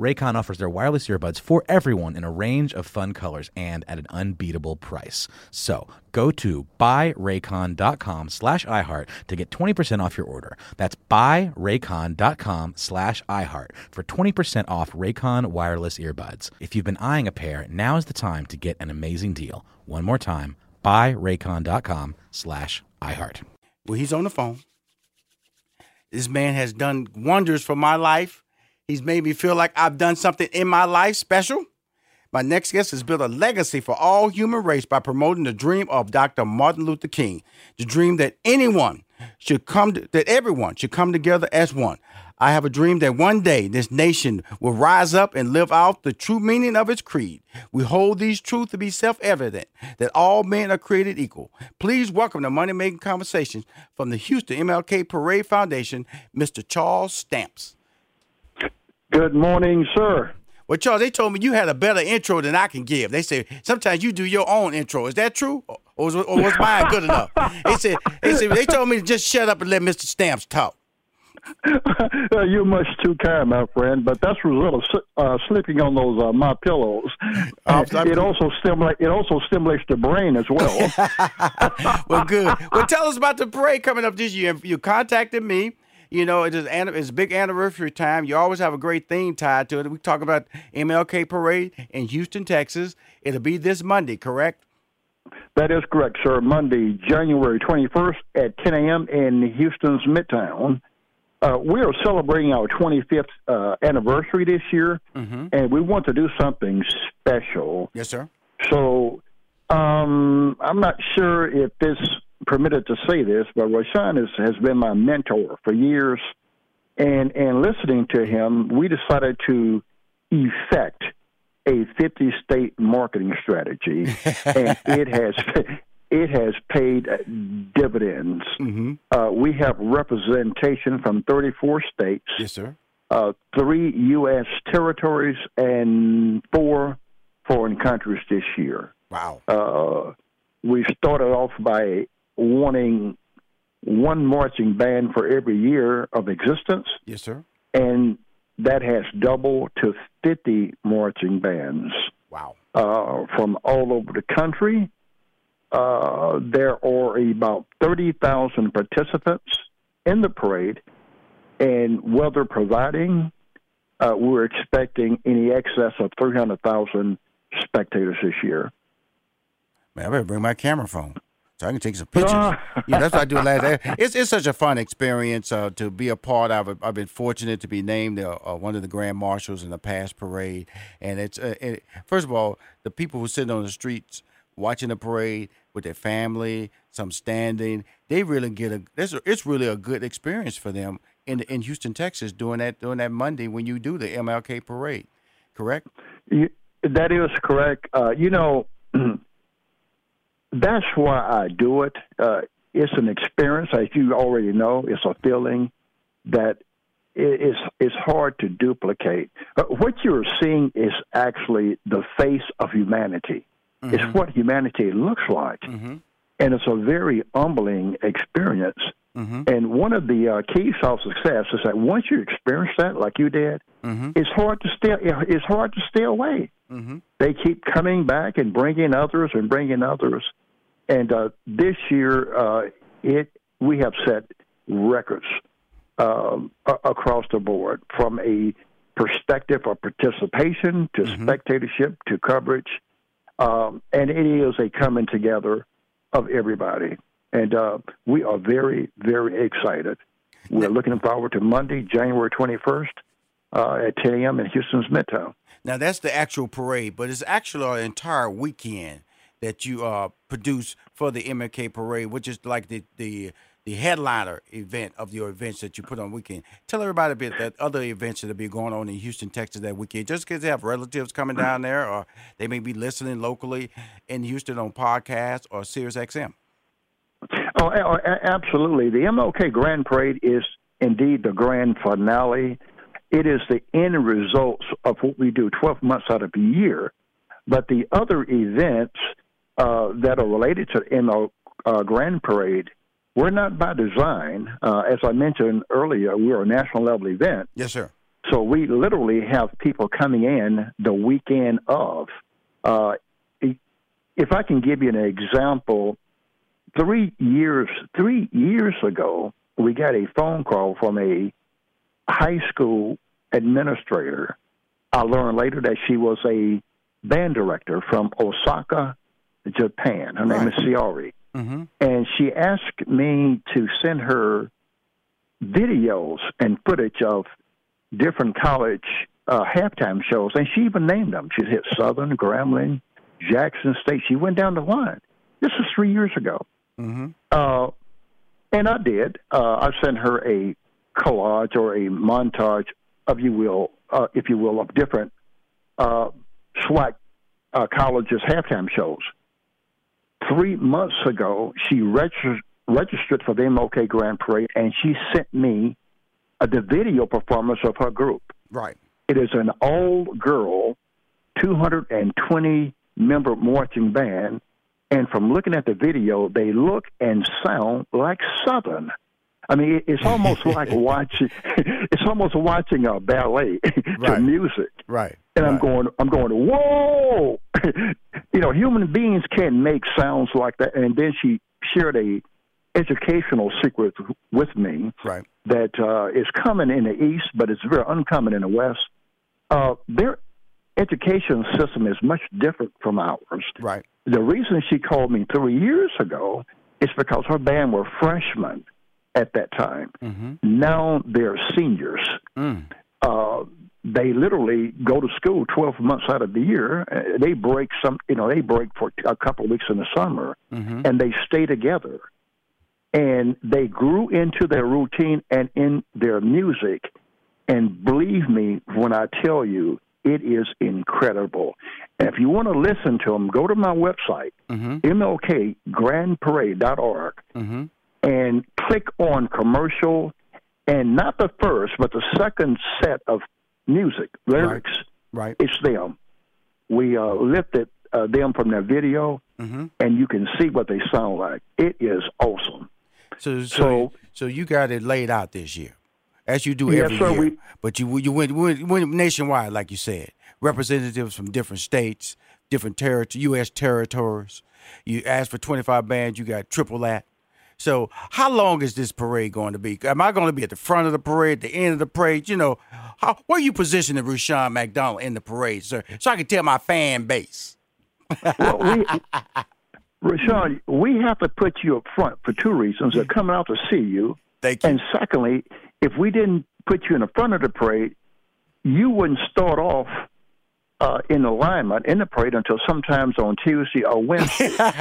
Raycon offers their wireless earbuds for everyone in a range of fun colors and at an unbeatable price. So go to buyraycon.com slash iHeart to get 20% off your order. That's buyraycon.com slash iHeart for 20% off Raycon wireless earbuds. If you've been eyeing a pair, now is the time to get an amazing deal. One more time, buyraycon.com slash iHeart. Well, he's on the phone. This man has done wonders for my life. He's made me feel like I've done something in my life special. My next guest has built a legacy for all human race by promoting the dream of Dr. Martin Luther King, the dream that anyone should come to, that everyone should come together as one. I have a dream that one day this nation will rise up and live out the true meaning of its creed. We hold these truths to be self-evident that all men are created equal. Please welcome to Money Making Conversations from the Houston MLK Parade Foundation, Mr. Charles Stamps. Good morning, sir. Well, Charles, they told me you had a better intro than I can give. They say sometimes you do your own intro. Is that true, or was, or was mine good enough? They said, they said they told me to just shut up and let Mr. Stamps talk. You're much too kind, my friend. But that's a result of uh, sleeping on those uh, my pillows. Uh, it also stimulate. It also stimulates the brain as well. well, good. Well, tell us about the parade coming up this year. You contacted me. You know, it is it's big anniversary time. You always have a great theme tied to it. We talk about MLK Parade in Houston, Texas. It'll be this Monday, correct? That is correct, sir. Monday, January 21st at 10 a.m. in Houston's Midtown. Uh, we are celebrating our 25th uh, anniversary this year, mm-hmm. and we want to do something special. Yes, sir. So um, I'm not sure if this permitted to say this, but Rushion is, has been my mentor for years. And, and listening to him, we decided to effect a 50 state marketing strategy, and it has it has paid dividends. Mm-hmm. Uh, we have representation from 34 states. Yes, sir. Uh, three U.S. territories and four foreign countries this year. Wow. Uh, we started off by wanting one marching band for every year of existence. Yes, sir. And that has doubled to 50 marching bands. Wow. Uh, from all over the country. Uh, there are about 30,000 participants in the parade, and weather providing, uh, we're expecting any excess of 300,000 spectators this year. Man, I better bring my camera phone so I can take some pictures. yeah, that's what I do last. It's it's such a fun experience uh, to be a part of. I've been fortunate to be named uh, uh, one of the grand marshals in the past parade, and it's uh, it, first of all the people who sit on the streets watching the parade with their family, some standing. They really get a. It's, it's really a good experience for them in in Houston, Texas, doing that doing that Monday when you do the MLK parade. Correct. That is correct. Uh, you know. that's why I do it. Uh, it's an experience, as you already know. It's a feeling that it's it's hard to duplicate. Uh, what you're seeing is actually the face of humanity. Mm-hmm. It's what humanity looks like, mm-hmm. And it's a very humbling experience. Mm-hmm. And one of the uh, keys to success is that once you experience that, like you did, mm-hmm. it's hard to stay. It's hard to stay away. Mm-hmm. They keep coming back and bringing others and bringing others. And uh, this year, uh, it we have set records um, across the board from a perspective of participation to mm-hmm. spectatorship to coverage, um, and it is a coming together of everybody. And uh, we are very, very excited. We're looking forward to Monday, January 21st uh, at 10 a.m. in Houston's Midtown. Now that's the actual parade, but it's actually an entire weekend that you uh, produce for the MLK parade, which is like the the the headliner event of your events that you put on weekend. Tell everybody a bit that other events that will be going on in Houston, Texas that weekend. Just because they have relatives coming down there, or they may be listening locally in Houston on podcast or Sirius XM. Oh, absolutely. The MLK Grand Parade is indeed the grand finale. It is the end results of what we do 12 months out of the year. But the other events uh, that are related to the MLK uh, Grand Parade we're not by design. Uh, as I mentioned earlier, we're a national level event. Yes, sir. So we literally have people coming in the weekend of. Uh, if I can give you an example, three years three years ago, we got a phone call from a high school administrator. I learned later that she was a band director from Osaka, Japan. Her name right. is Siori. Mm-hmm. And she asked me to send her videos and footage of different college uh, halftime shows, and she even named them. She hit Southern, Grambling, Jackson State. She went down the line. This was three years ago. Mm-hmm. Uh, and I did. Uh, I sent her a collage or a montage of you will, uh, if you will, of different uh, SWAC uh, colleges halftime shows three months ago, she registered registered for the MLK Grand Parade, and she sent me a, the video performance of her group. Right. It is an all girl, 220 member marching band, and from looking at the video, they look and sound like Southern. I mean, it's almost like watching. It's almost watching a ballet to right. music. Right. And right. I'm going. I'm going. Whoa! you know, human beings can make sounds like that. And then she shared a educational secret with me. Right. That uh, is common in the East, but it's very uncommon in the West. Uh, their education system is much different from ours. Right. The reason she called me three years ago is because her band were freshmen at that time. Mm-hmm. Now they're seniors. Mm. Uh, they literally go to school 12 months out of the year. Uh, they break some, you know, they break for a couple of weeks in the summer, mm-hmm. and they stay together. And they grew into their routine and in their music. And believe me when I tell you, it is incredible. And if you want to listen to them, go to my website, mm-hmm. mlkgrandparade.org. Mm-hmm and click on commercial, and not the first, but the second set of music lyrics. Right. right. It's them. We uh, lifted uh, them from their video, mm-hmm. and you can see what they sound like. It is awesome. So, so, so, so you got it laid out this year, as you do every sir, year. We, but you you went, went, went nationwide, like you said. Representatives from different states, different territories, U.S. territories. You asked for 25 bands, you got triple that. So, how long is this parade going to be? Am I going to be at the front of the parade, at the end of the parade? You know, how, where are you positioning Rushion McDonald in the parade, sir? So I can tell my fan base. well, we, Rushion, we have to put you up front for two reasons. They're coming out to see you. Thank you. And secondly, if we didn't put you in the front of the parade, you wouldn't start off uh, in alignment in the parade until sometimes on Tuesday or Wednesday. That's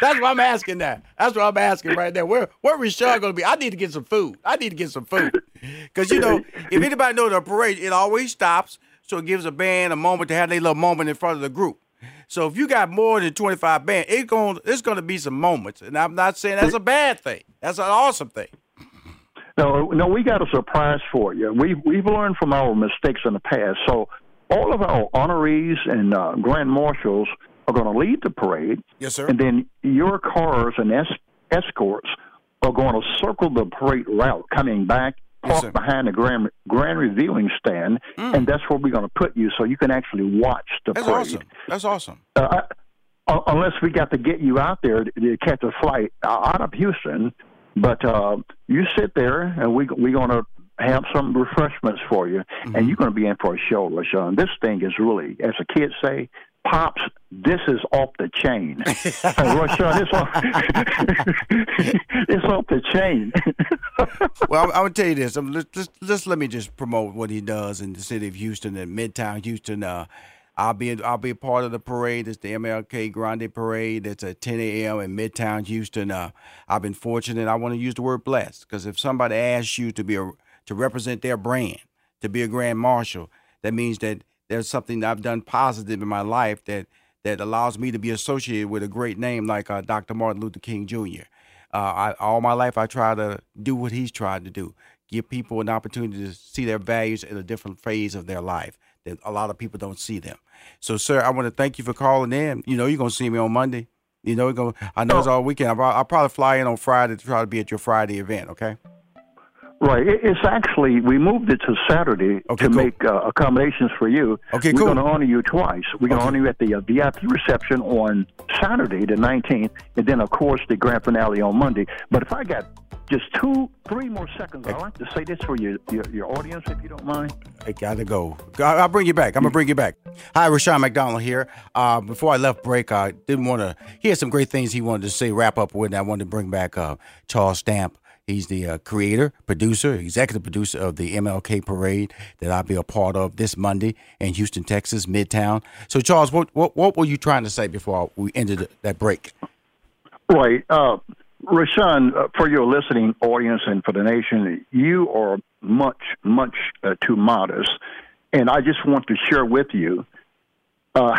what I'm asking that. That's what I'm asking right there. Where where Sean going to be? I need to get some food. I need to get some food because you know if anybody knows the parade, it always stops, so it gives a band a moment to have their little moment in front of the group. So if you got more than 25 bands, it's going it's going to be some moments, and I'm not saying that's a bad thing. That's an awesome thing. No, no, we got a surprise for you. We we've learned from our mistakes in the past. So all of our honorees and uh, grand marshals are going to lead the parade. Yes, sir. And then your cars and es- escorts are going to circle the parade route, coming back, park yes, behind the grand grand revealing stand, mm. and that's where we're going to put you, so you can actually watch the parade. that's parade. Awesome. That's awesome. Uh, uh, unless we got to get you out there to, to catch a flight out of Houston but uh, you sit there, and we we're going to have some refreshments for you, mm-hmm. and you're going to be in for a show, LaShawn. This thing is really, as the kids say, Pops, this is off the chain. Rushion, it's off, it's off the chain. well, I'm, I'm, gonna tell you this. Let's, let's, let's, let me just promote what he does in the city of Houston and Midtown Houston. Uh, I'll be I'll be a part of the parade. It's the MLK Grand Parade. It's at 10 a.m. in Midtown Houston. Uh, I've been fortunate. I want to use the word blessed because if somebody asks you to be a to represent their brand, to be a grand marshal, that means that there's something that I've done positive in my life that that allows me to be associated with a great name like uh, Dr. Martin Luther King Jr. Uh, I, all my life, I try to do what he's tried to do, give people an opportunity to see their values in a different phase of their life that a lot of people don't see them. So, sir, I want to thank you for calling in. You know, you're gonna see me on Monday. You know, gonna. I know it's all weekend. I'll, I'll probably fly in on Friday to try to be at your Friday event. Okay. Right. It's actually we moved it to Saturday okay, to cool. make uh, accommodations for you. Okay, We're cool. going to honor you twice. We're going to honor you at the uh, VIP reception on Saturday, the 19th, and then of course the grand finale on Monday. But if I got just two, three more seconds, I'd like to say this for your, your, your audience, if you don't mind. I gotta go. I'll bring you back. I'm gonna bring you back. Hi, Rushion McDonald here. Uh, before I left break, I didn't want to. He had some great things he wanted to say. Wrap up with. And I wanted to bring back uh, Charles Stamp He's the uh, creator, producer, executive producer of the MLK Parade that I'll be a part of this Monday in Houston, Texas, Midtown. So, Charles, what what, what were you trying to say before we ended that break? Right. Uh, Rushion, uh, for your listening audience and for the nation, you are much, much uh, too modest. And I just want to share with you, uh,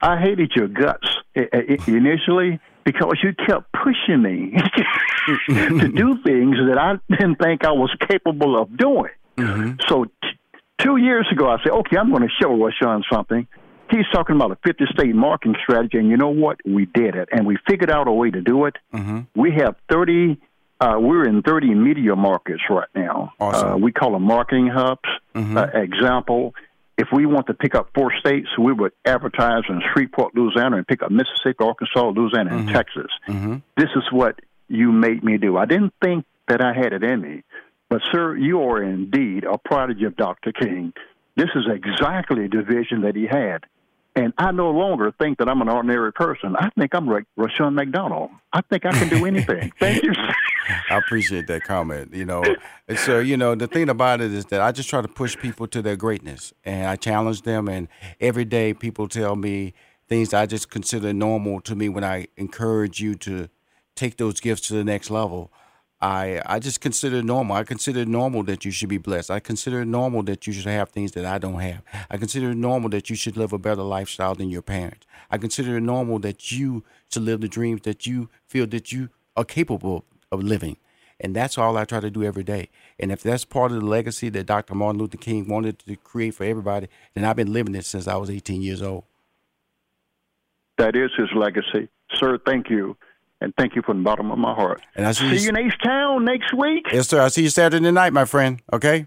I hated your guts initially because you kept pushing me to do things that I didn't think I was capable of doing. Mm-hmm. So t- two years ago, I said, okay, I'm going to show Rushion something. He's talking about a 50 state marketing strategy, and you know what? We did it, and we figured out a way to do it. Mm-hmm. We have 30. Uh, we're in 30 media markets right now. Awesome. Uh, we call them marketing hubs. Mm-hmm. Uh, example, if we want to pick up four states, we would advertise in Shreveport, Louisiana, and pick up Mississippi, Arkansas, Louisiana, and mm-hmm. Texas. Mm-hmm. This is what you made me do. I didn't think that I had it in me, but sir, you are indeed a prodigy of Dr. King. This is exactly the vision that he had. And I no longer think that I'm an ordinary person. I think I'm like Rushion McDonald. I think I can do anything. Thank you. I appreciate that comment. You know, so you know the thing about it is that I just try to push people to their greatness, and I challenge them. And every day, people tell me things I just consider normal to me when I encourage you to take those gifts to the next level. I I just consider it normal. I consider it normal that you should be blessed. I consider it normal that you should have things that I don't have. I consider it normal that you should live a better lifestyle than your parents. I consider it normal that you should live the dreams that you feel that you are capable of living. And that's all I try to do every day. And if that's part of the legacy that Dr. Martin Luther King wanted to create for everybody, then I've been living it since I was 18 years old. That is his legacy. Sir, thank you. And thank you from the bottom of my heart. And I see, see you, you next town next week. Yes, sir. I'll see you Saturday night, my friend. Okay?